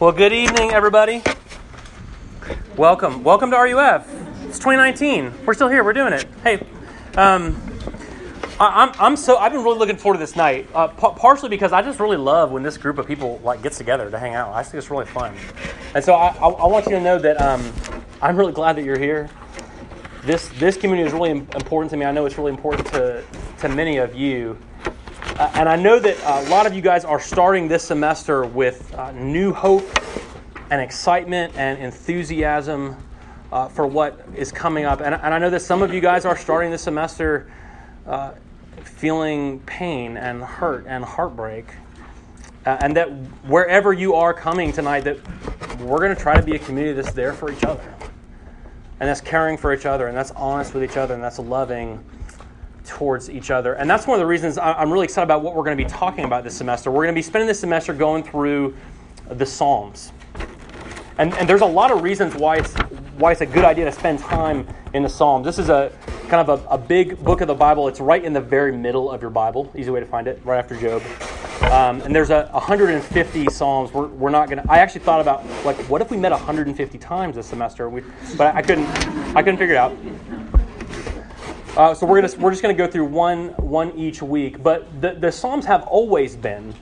Well, good evening, everybody. Welcome. Welcome to RUF. It's 2019. We're still here. We're doing it. Hey, um, I, am I'm so I've been really looking forward to this night. Uh, p- partially because I just really love when this group of people like gets together to hang out. I think it's really fun, and so I, I, I want you to know that um, I'm really glad that you're here. This this community is really important to me. I know it's really important to to many of you. Uh, and I know that a lot of you guys are starting this semester with uh, new hope and excitement and enthusiasm uh, for what is coming up. And, and, I know that some of you guys are starting this semester uh, feeling pain and hurt and heartbreak. Uh, and that wherever you are coming tonight, that we're going to try to be a community that's there for each other. And that's caring for each other, and that's honest with each other, and that's loving towards each other. And that's one of the reasons I'm really excited about what we're going to be talking about this semester. We're going to be spending this semester going through the Psalms. And, and there's a lot of reasons why it's, why it's a good idea to spend time in the Psalms. This is a kind of a, a big book of the Bible. It's right in the very middle of your Bible. Easy way to find it, right after Job. Um, and there's a 150 Psalms. We're, we're not to. I actually thought about, like, what if we met 150 times this semester? We, but I couldn't, I couldn't figure it out. Uh, so we're gonna we're just gonna go through one one each week. But the, the Psalms have always been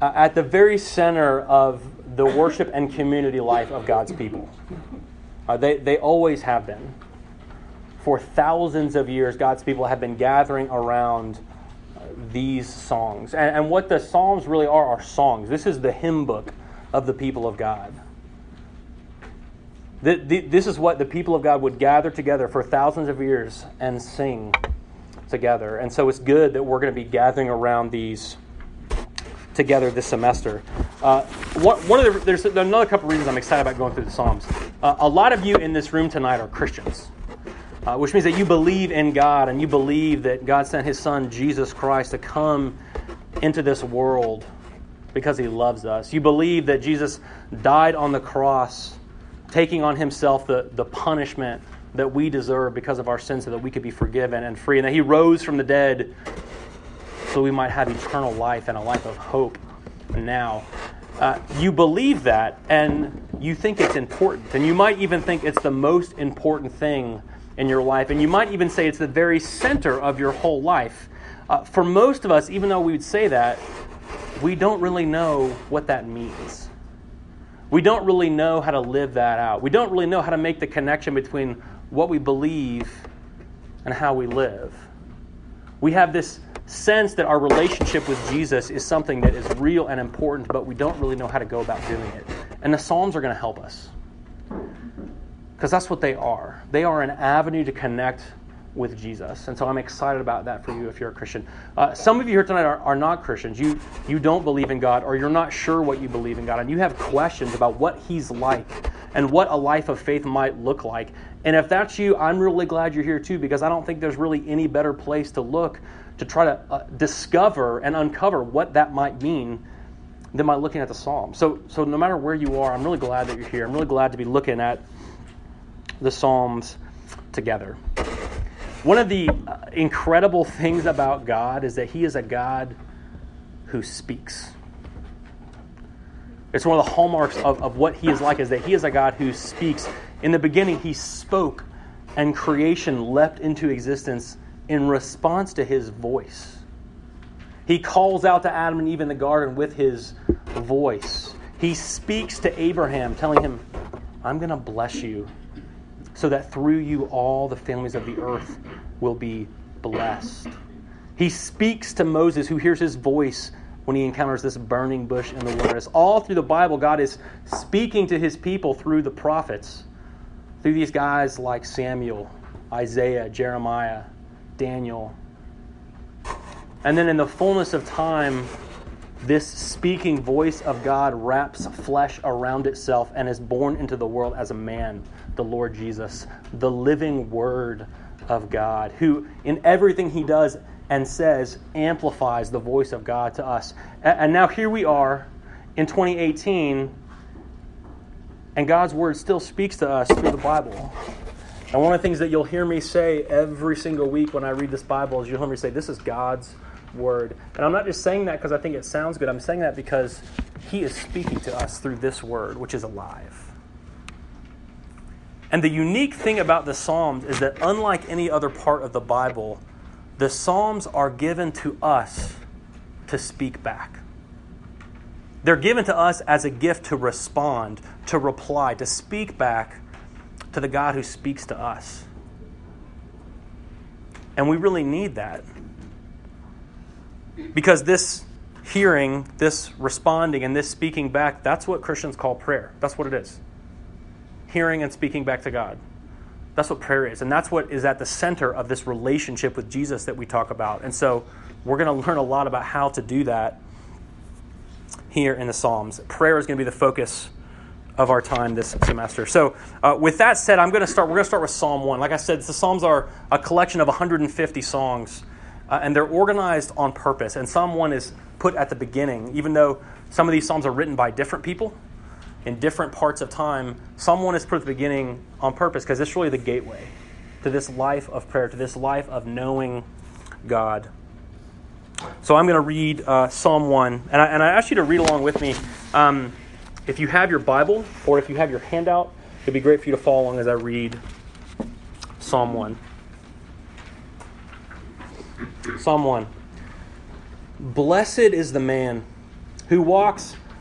uh, at the very center of the worship and community life of God's people. Uh, they they always have been. For thousands of years, God's people have been gathering around uh, these songs. And, and what the Psalms really are are songs. This is the hymn book of the people of God. This is what the people of God would gather together for thousands of years and sing together. And so it's good that we're going to be gathering around these together this semester. Uh, one of the, there's another couple of reasons I'm excited about going through the Psalms. Uh, a lot of you in this room tonight are Christians, uh, which means that you believe in God and you believe that God sent His Son Jesus Christ to come into this world because He loves us. You believe that Jesus died on the cross taking on himself the, the punishment that we deserve because of our sins so that we could be forgiven and free, and that he rose from the dead so we might have eternal life and a life of hope now. Uh, you believe that and you think it's important, and you might even think it's the most important thing in your life, and you might even say it's the very center of your whole life. Uh, for most of us, even though we would say that, we don't really know what that means. We don't really know how to live that out. We don't really know how to make the connection between what we believe and how we live. We have this sense that our relationship with Jesus is something that is real and important, but we don't really know how to go about doing it. And the Psalms are going to help us. Because that's what they are. They are an avenue to connect with Jesus. And so I'm excited about that for you if you're a Christian. Uh, some of you here tonight are, are not Christians. You, you don't believe in God, or you're not sure what you believe in God, and you have questions about what He's like and what a life of faith might look like. And if that's you, I'm really glad you're here too, because I don't think there's really any better place to look to try to uh, discover and uncover what that might mean than by looking at the Psalm. So, so no matter where you are, I'm really glad that you're here. I'm really glad to be looking at the Psalms together. One of the uh, incredible things about God is that He is a God who speaks. It's one of the hallmarks of, of what He is like, is that He is a God who speaks. In the beginning, He spoke, and creation leapt into existence in response to His voice. He calls out to Adam and Eve in the garden with His voice. He speaks to Abraham, telling him, I'm going to bless you so that through you all the families of the earth will be blessed. He speaks to Moses, who hears his voice when he encounters this burning bush in the wilderness. All through the Bible, God is speaking to his people through the prophets, through these guys like Samuel, Isaiah, Jeremiah, Daniel. And then in the fullness of time, this speaking voice of God wraps flesh around itself and is born into the world as a man the Lord Jesus, the living Word of God, who in everything he does and says amplifies the voice of God to us. And now here we are in 2018, and God's Word still speaks to us through the Bible. And one of the things that you'll hear me say every single week when I read this Bible is you'll hear me say, This is God's word. And I'm not just saying that because I think it sounds good. I'm saying that because he is speaking to us through this word, which is alive. And the unique thing about the Psalms is that, unlike any other part of the Bible, the Psalms are given to us to speak back. They're given to us as a gift to respond, to reply, to speak back to the God who speaks to us. And we really need that. Because this hearing, this responding, and this speaking back, that's what Christians call prayer. That's what it is. Hearing and speaking back to God. That's what prayer is. And that's what is at the center of this relationship with Jesus that we talk about. And so we're going to learn a lot about how to do that here in the Psalms. Prayer is going to be the focus of our time this semester. So, uh, with that said, I'm going to start. We're going to start with Psalm one. Like I said, the Psalms are a collection of 150 songs, uh, and they're organized on purpose. And Psalm one is put at the beginning, even though some of these psalms are written by different people in different parts of time. Psalm one is put at the beginning on purpose because it's really the gateway to this life of prayer, to this life of knowing God. So I'm going to read uh, Psalm 1, and I, and I ask you to read along with me. Um, if you have your Bible or if you have your handout, it'd be great for you to follow along as I read Psalm 1. Psalm 1. Blessed is the man who walks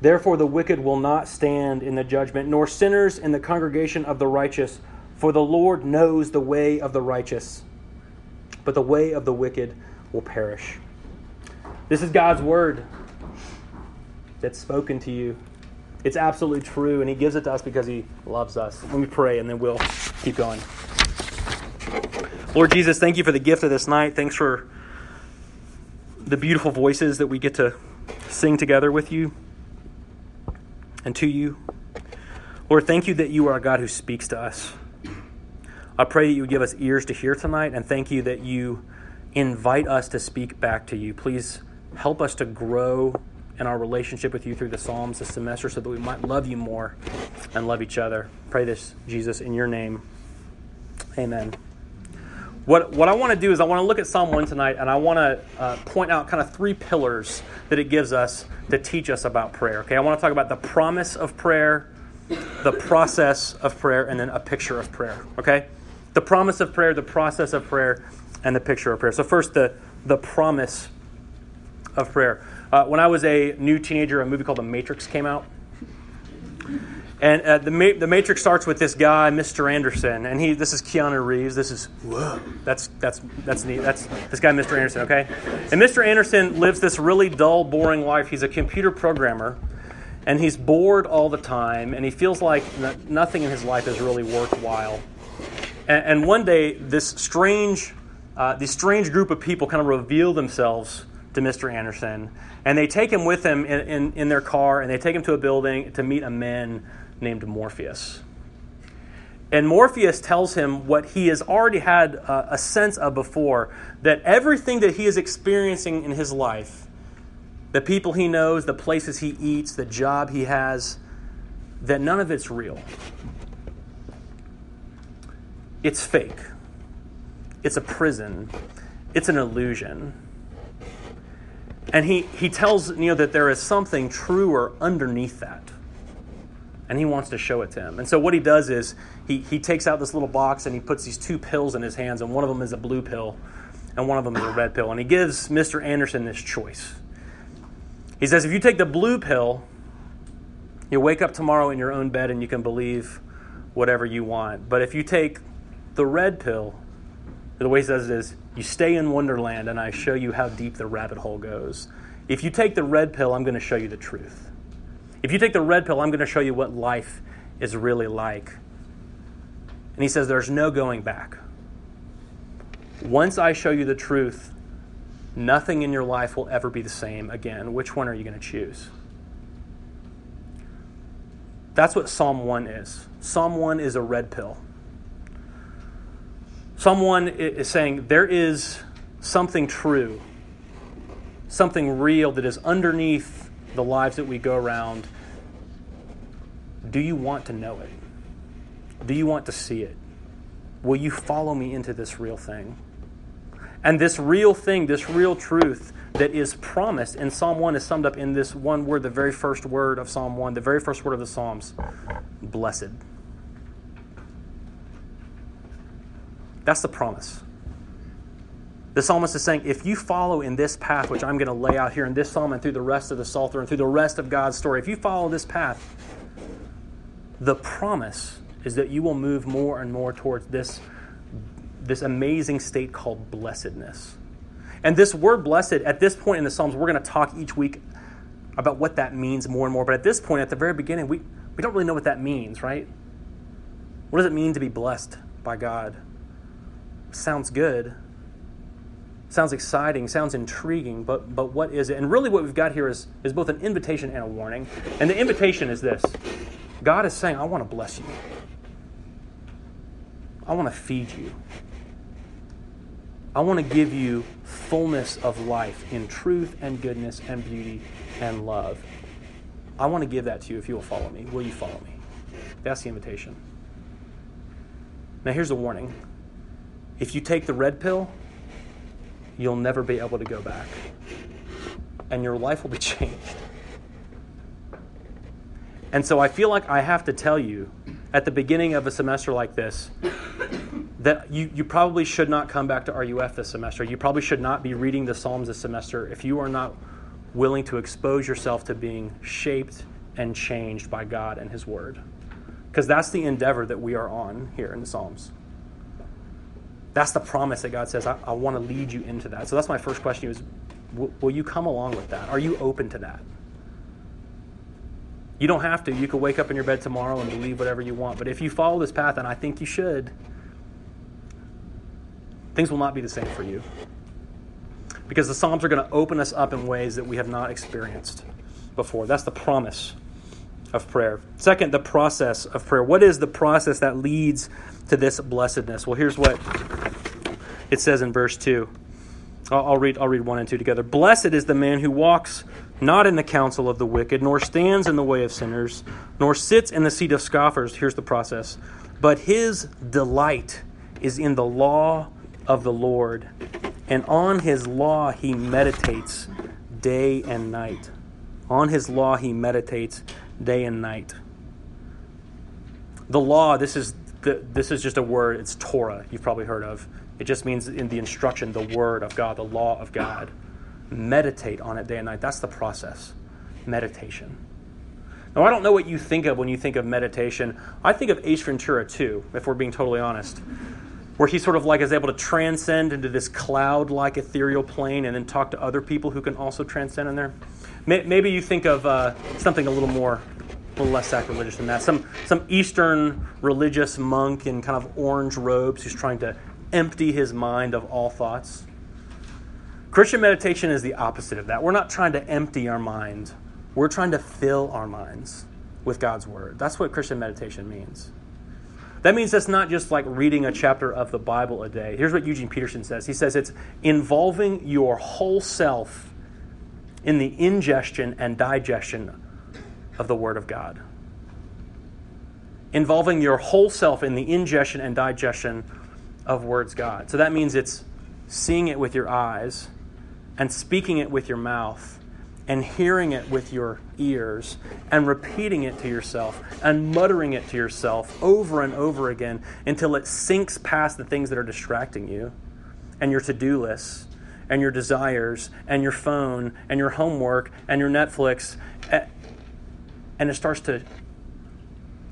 Therefore, the wicked will not stand in the judgment, nor sinners in the congregation of the righteous. For the Lord knows the way of the righteous, but the way of the wicked will perish. This is God's word that's spoken to you. It's absolutely true, and He gives it to us because He loves us. Let me pray, and then we'll keep going. Lord Jesus, thank you for the gift of this night. Thanks for the beautiful voices that we get to sing together with you and to you. Lord, thank you that you are a God who speaks to us. I pray that you would give us ears to hear tonight, and thank you that you invite us to speak back to you. Please help us to grow in our relationship with you through the Psalms this semester so that we might love you more and love each other. Pray this, Jesus, in your name. Amen. What, what I want to do is I want to look at Psalm 1 tonight and I want to uh, point out kind of three pillars that it gives us to teach us about prayer. Okay, I want to talk about the promise of prayer, the process of prayer, and then a picture of prayer. Okay, the promise of prayer, the process of prayer, and the picture of prayer. So first, the the promise of prayer. Uh, when I was a new teenager, a movie called The Matrix came out. And uh, the, the Matrix starts with this guy, Mr. Anderson, and he. This is Keanu Reeves. This is whoa. That's that's that's neat. That's this guy, Mr. Anderson. Okay, and Mr. Anderson lives this really dull, boring life. He's a computer programmer, and he's bored all the time, and he feels like nothing in his life is really worthwhile. And, and one day, this strange, uh, this strange group of people kind of reveal themselves to Mr. Anderson, and they take him with them in, in, in, their car, and they take him to a building to meet a man named Morpheus. And Morpheus tells him what he has already had a, sense of before that everything that he is experiencing in his life, the people he knows, the places he eats, the job he has, that none of it's real. It's fake. It's a prison. It's an illusion. And he, he tells Neo that there is something truer underneath that. And he wants to show it to him. And so what he does is he, he takes out this little box and he puts these two pills in his hands, and one of them is a blue pill, and one of them is a red pill. And he gives Mr. Anderson this choice. He says, if you take the blue pill, you'll wake up tomorrow in your own bed and you can believe whatever you want. But if you take the red pill, the way he says it is, you stay in Wonderland and I show you how deep the rabbit hole goes. If you take the red pill, I'm going to show you the truth. If you take the red pill, I'm going to show you what life is really like. And he says, There's no going back. Once I show you the truth, Nothing in your life will ever be the same again. Which one are you going to choose? That's what Psalm 1 is. Psalm 1 is a red pill. Psalm 1 is saying there is something true, something real that is underneath the lives that we go around. Do you want to know it? Do you want to see it? Will you follow me into this real thing? And this real thing, this real truth that is promised in Psalm 1 is summed up in this one word, the very first word of Psalm 1, the very first word of the Psalms blessed. That's the promise. The psalmist is saying, if you follow in this path, which I'm going to lay out here in this psalm and through the rest of the Psalter and through the rest of God's story, if you follow this path, the promise is that you will move more and more towards this, this amazing state called blessedness. And this word blessed, at this point in the Psalms, we're going to talk each week about what that means more and more. But at this point, at the very beginning, we, we don't really know what that means, right? What does it mean to be blessed by God? Sounds good. Sounds exciting, sounds intriguing, but, but what is it? And really, what we've got here is, is both an invitation and a warning. And the invitation is this God is saying, I want to bless you. I want to feed you. I want to give you fullness of life in truth and goodness and beauty and love. I want to give that to you if you will follow me. Will you follow me? That's the invitation. Now, here's a warning if you take the red pill, you'll never be able to go back, and your life will be changed. And so I feel like I have to tell you at the beginning of a semester like this that you, you probably should not come back to RUF this semester. You probably should not be reading the Psalms this semester if you are not willing to expose yourself to being shaped and changed by God and His Word. Because that's the endeavor that we are on here in the Psalms. That's the promise that God says, I, I want to lead you into that. So that's my first question is, will, will you come along with that? Are you open to that? You don't have to. You could wake up in your bed tomorrow and believe whatever you want. But if you follow this path, and I think you should, things will not be the same for you. Because the Psalms are going to open us up in ways that we have not experienced before. That's the promise of prayer. Second, the process of prayer. What is the process that leads to this blessedness? Well, here's what it says in verse 2. I'll, read, I'll read 1 and 2 together. Blessed is the man who walks not in the counsel of the wicked, nor stands in the way of sinners, nor sits in the seat of scoffers. Here's the process. But his delight is in the law of the Lord, and on his law he meditates day and night. On his law he meditates day and night. The law, this is the, this is just a word, it's Torah, you've probably heard of. It just means in the instruction, the word of God, the law of God meditate on it day and night. That's the process. Meditation. Now, I don't know what you think of when you think of meditation. I think of Ace Ventura too, if we're being totally honest, where he sort of like is able to transcend into this cloud like ethereal plane and then talk to other people who can also transcend in there. Maybe you think of uh, something a little more, little less sacrilegious than that. Some, some Eastern religious monk in kind of orange robes who's trying to empty his mind of all thoughts. Christian meditation is the opposite of that. We're not trying to empty our mind, we're trying to fill our minds with God's Word. That's what Christian meditation means. That means it's not just like reading a chapter of the Bible a day. Here's what Eugene Peterson says he says it's involving your whole self in the ingestion and digestion of the Word of God. Involving your whole self in the ingestion and digestion of words God. So that means it's seeing it with your eyes and speaking it with your mouth and hearing it with your ears and repeating it to yourself and muttering it to yourself over and over again until it sinks past the things that are distracting you and your to do lists and your desires and your phone and your homework and your Netflix. And it starts to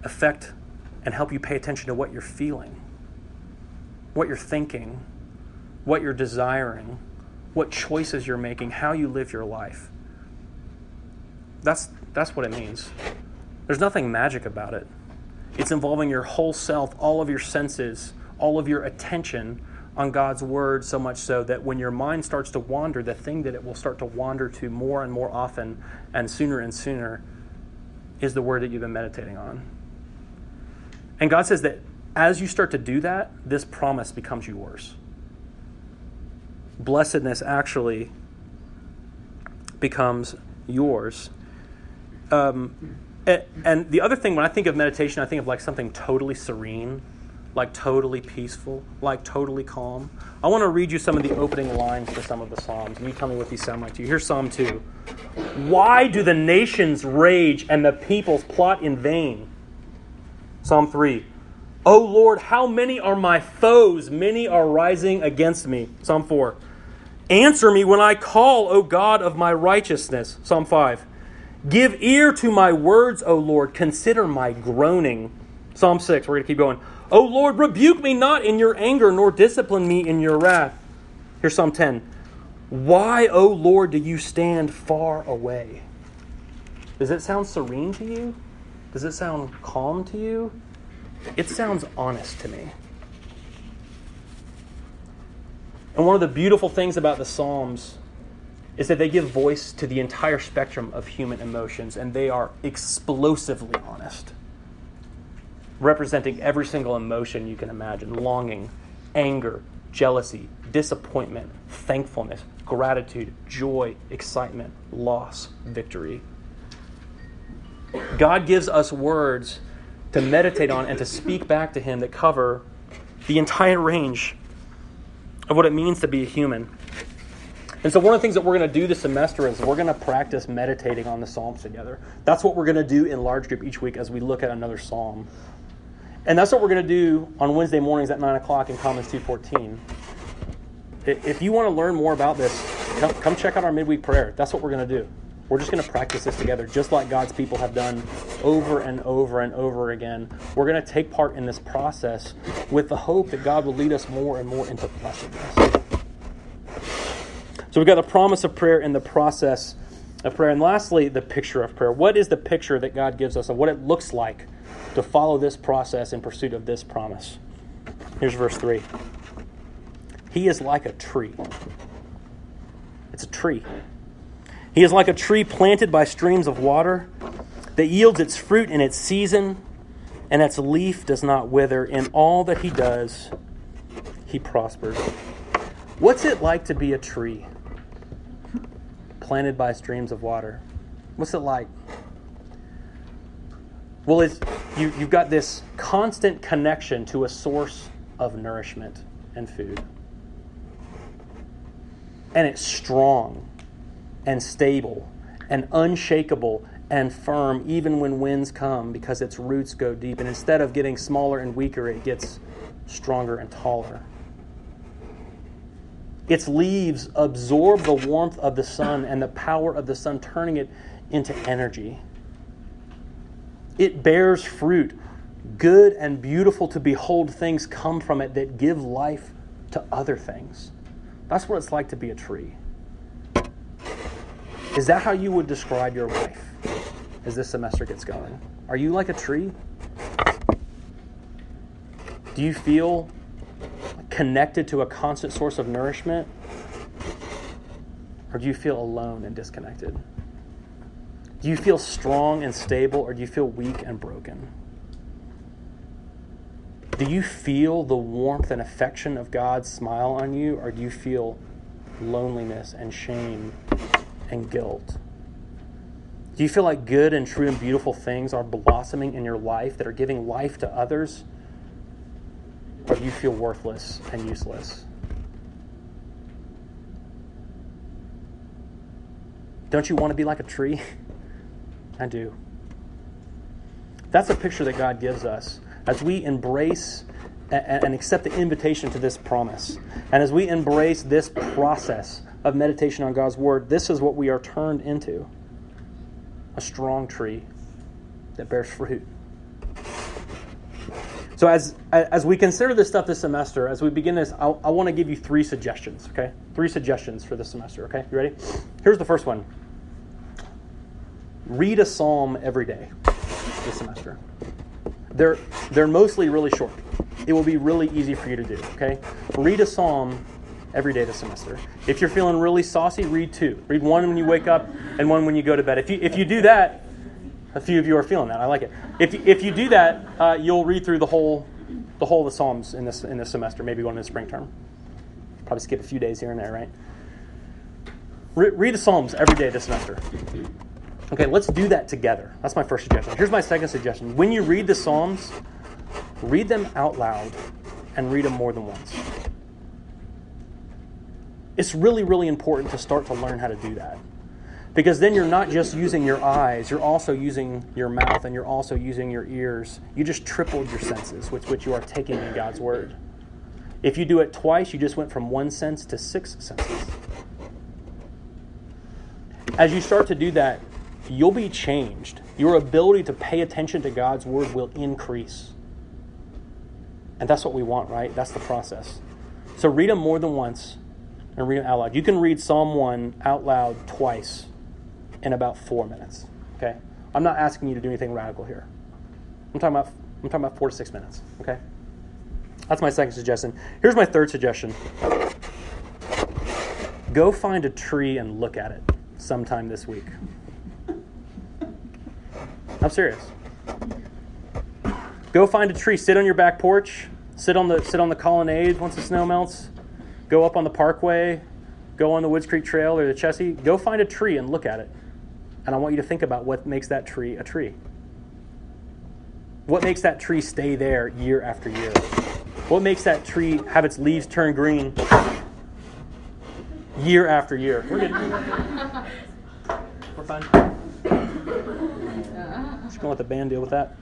affect and help you pay attention to what you're feeling, what you're thinking, what you're desiring what choices you're making, how you live your life. That's, that's what it means. There's nothing magic about it. It's involving your whole self, all of your senses, all of your attention on God's word so much so that when your mind starts to wander, the thing that it will start to wander to more and more often and sooner and sooner is the word that you've been meditating on. And God says that as you start to do that, this promise becomes yours. Blessedness actually becomes yours. Um, and the other thing, when I think of meditation, I think of like something totally serene, like totally peaceful, like totally calm. I want to read you some of the opening lines to some of the Psalms, and you tell me what these sound like to you. Here's Psalm 2. Why do the nations rage and the peoples plot in vain? Psalm 3. O Lord, how many are my foes? Many are rising against me. Psalm 4. Answer me when I call, O God of my righteousness. Psalm 5. Give ear to my words, O Lord. Consider my groaning. Psalm 6. We're going to keep going. O Lord, rebuke me not in your anger, nor discipline me in your wrath. Here's Psalm 10. Why, O Lord, do you stand far away? Does it sound serene to you? Does it sound calm to you? It sounds honest to me. And one of the beautiful things about the Psalms is that they give voice to the entire spectrum of human emotions, and they are explosively honest, representing every single emotion you can imagine longing, anger, jealousy, disappointment, thankfulness, gratitude, joy, excitement, loss, victory. God gives us words to meditate on and to speak back to Him that cover the entire range of what it means to be a human. And so, one of the things that we're going to do this semester is we're going to practice meditating on the Psalms together. That's what we're going to do in large group each week as we look at another Psalm. And that's what we're going to do on Wednesday mornings at 9 o'clock in Commons 214. If you want to learn more about this, come, come check out our midweek prayer. That's what we're going to do. We're just going to practice this together, just like God's people have done over and over and over again. We're going to take part in this process with the hope that God will lead us more and more into blessedness. So we've got the promise of prayer and the process of prayer. And lastly, the picture of prayer. What is the picture that God gives us of what it looks like to follow this process in pursuit of this promise? Here's verse 3 He is like a tree. It's a tree he is like a tree planted by streams of water that yields its fruit in its season, and its leaf does not wither. In all that he does, he prospers. What's it like to be a tree planted by streams of water? What's it like? Well, it's, you, you've got this constant connection to a source of nourishment and food. And it's strong and stable and unshakable and firm even when winds come because its roots go deep. And instead of getting smaller and weaker, it gets stronger and taller. Its leaves absorb the warmth of the sun and the power of the sun, turning it into energy. It bears fruit. Good and beautiful to behold things come from it that give life to other things. That's what it's like to be a tree. Is that how you would describe your life as this semester gets going? Are you like a tree? Do you feel connected to a constant source of nourishment? Or do you feel alone and disconnected? Do you feel strong and stable, or do you feel weak and broken? Do you feel the warmth and affection of God's smile on you, or do you feel loneliness and shame and guilt? Do you feel like good and true and beautiful things are blossoming in your life that are giving life to others? Do you feel worthless and useless? Don't you want to be like a tree? I do. That's a picture that God gives us as we embrace and accept the invitation to this promise. And as we embrace this process of meditation on God's Word, this is what we are turned into a strong tree that bears fruit. So, as, as we consider this stuff this semester, as we begin this, I, I want to give you three suggestions, okay? Three suggestions for this semester, okay? You ready? Here's the first one read a psalm every day this semester. They're, they're mostly really short. it will be really easy for you to do, okay? Read a psalm every day this semester. If you're feeling really saucy, read two. Read one when you wake up and one when you go to bed. If you, if you do that, a few of you are feeling that. I like it. If, if you do that, uh, you'll read through the whole, the whole of the Psalms in this, in this semester, maybe going into the spring term. Probably skip a few days here and there, right? Re- read the Psalms every day this semester. Okay, let's do that together. That's my first suggestion. Here's my second suggestion. When you read the Psalms, read them out loud and read them more than once. It's really, really important to start to learn how to do that. Because then you're not just using your eyes, you're also using your mouth and you're also using your ears. You just tripled your senses with which you are taking in God's Word. If you do it twice, you just went from one sense to six senses. As you start to do that, you'll be changed. Your ability to pay attention to God's Word will increase. And that's what we want, right? That's the process. So read them more than once and read them out loud. You can read Psalm 1 out loud twice in about four minutes. Okay? I'm not asking you to do anything radical here. I'm talking about I'm talking about four to six minutes. Okay? That's my second suggestion. Here's my third suggestion. Go find a tree and look at it sometime this week. I'm serious. Go find a tree, sit on your back porch, sit on the sit on the colonnade once the snow melts, go up on the parkway, go on the Woods Creek Trail or the Chessie, go find a tree and look at it. And I want you to think about what makes that tree a tree. What makes that tree stay there year after year? What makes that tree have its leaves turn green year after year? We're good. We're fine. Just gonna let the band deal with that.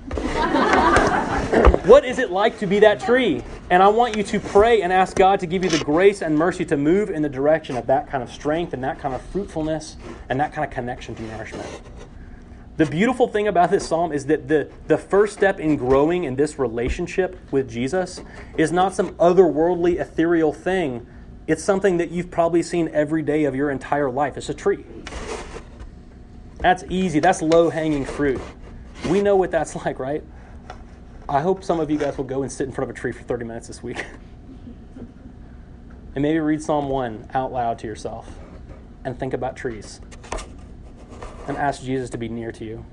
What is it like to be that tree? And I want you to pray and ask God to give you the grace and mercy to move in the direction of that kind of strength and that kind of fruitfulness and that kind of connection to nourishment. The beautiful thing about this psalm is that the, the first step in growing in this relationship with Jesus is not some otherworldly, ethereal thing. It's something that you've probably seen every day of your entire life. It's a tree. That's easy. That's low hanging fruit. We know what that's like, right? I hope some of you guys will go and sit in front of a tree for 30 minutes this week. and maybe read Psalm 1 out loud to yourself and think about trees and ask Jesus to be near to you.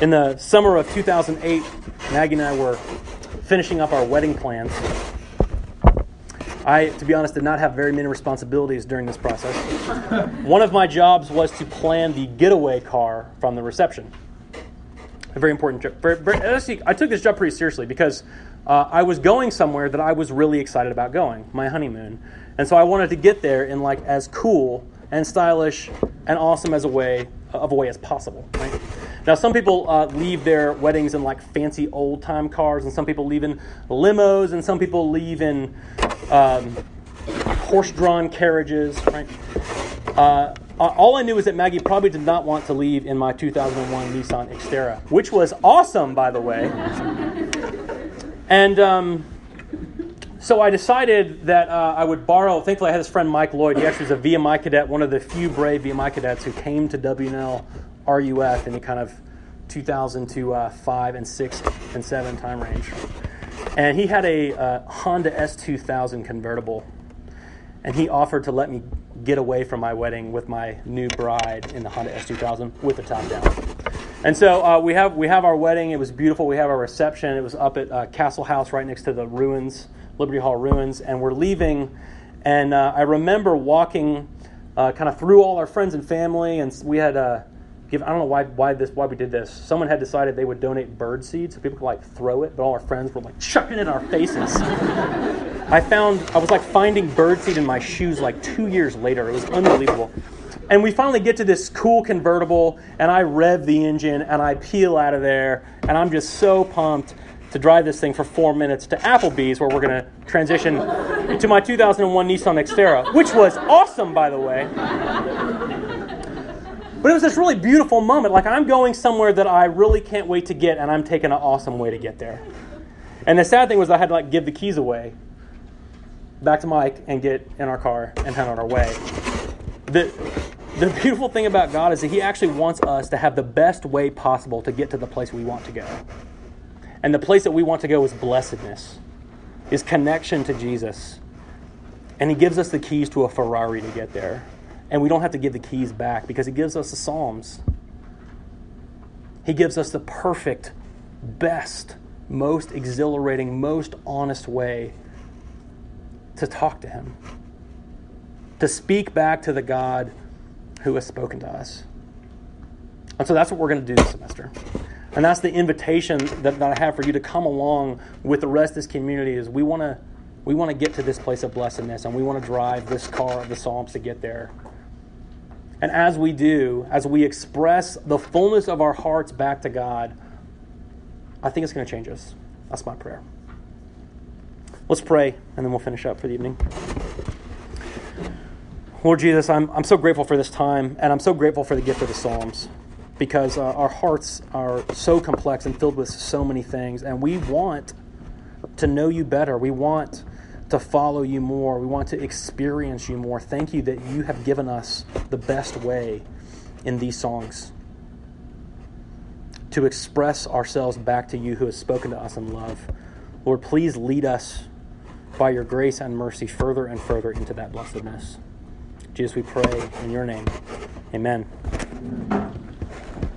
In the summer of 2008, Maggie and I were finishing up our wedding plans. I, to be honest, did not have very many responsibilities during this process. One of my jobs was to plan the getaway car from the reception. A very important job. I took this job pretty seriously because uh, I was going somewhere that I was really excited about going, my honeymoon. And so I wanted to get there in like as cool and stylish and awesome as a way of a way as possible. Right? Now, some people uh, leave their weddings in like fancy old time cars, and some people leave in limos, and some people leave in um, horse drawn carriages. Right? Uh, all I knew is that Maggie probably did not want to leave in my 2001 Nissan Xterra, which was awesome, by the way. and um, so I decided that uh, I would borrow. Thankfully, I had this friend Mike Lloyd. He actually was a VMI cadet, one of the few brave VMI cadets who came to W&L RUF in the kind of 2000 to uh, 5 and 6 and 7 time range. And he had a uh, Honda S2000 convertible. And he offered to let me get away from my wedding with my new bride in the Honda S2000 with the top down. And so uh, we have we have our wedding. It was beautiful. We have our reception. It was up at uh, Castle House, right next to the ruins Liberty Hall ruins, and we're leaving. And uh, I remember walking uh, kind of through all our friends and family, and we had uh, give. I don't know why why this why we did this. Someone had decided they would donate bird seed so people could like throw it, but all our friends were like chucking it in our faces. I found I was like finding bird seed in my shoes like two years later. It was unbelievable. And we finally get to this cool convertible, and I rev the engine, and I peel out of there, and I'm just so pumped to drive this thing for four minutes to Applebee's, where we're going to transition to my 2001 Nissan Xterra, which was awesome, by the way. But it was this really beautiful moment. Like, I'm going somewhere that I really can't wait to get, and I'm taking an awesome way to get there. And the sad thing was, I had to like give the keys away back to Mike and get in our car and head on our way. The, the beautiful thing about God is that He actually wants us to have the best way possible to get to the place we want to go. And the place that we want to go is blessedness, is connection to Jesus. And He gives us the keys to a Ferrari to get there. And we don't have to give the keys back because He gives us the Psalms. He gives us the perfect, best, most exhilarating, most honest way to talk to Him, to speak back to the God who has spoken to us. And so that's what we're going to do this semester. And that's the invitation that, that I have for you to come along with the rest of this community is we want to we want to get to this place of blessedness and we want to drive this car of the Psalms to get there. And as we do, as we express the fullness of our hearts back to God, I think it's going to change us. That's my prayer. Let's pray, and then we'll finish up for the evening. Lord Jesus, I'm, I'm so grateful for this time, and I'm so grateful for the gift of the Psalms because uh, our hearts are so complex and filled with so many things, and we want to know you better. We want to follow you more. We want to experience you more. Thank you that you have given us the best way in these songs to express ourselves back to you who has spoken to us in love. Lord, please lead us by your grace and mercy further and further into that blessedness. Jesus, we pray in your name. Amen.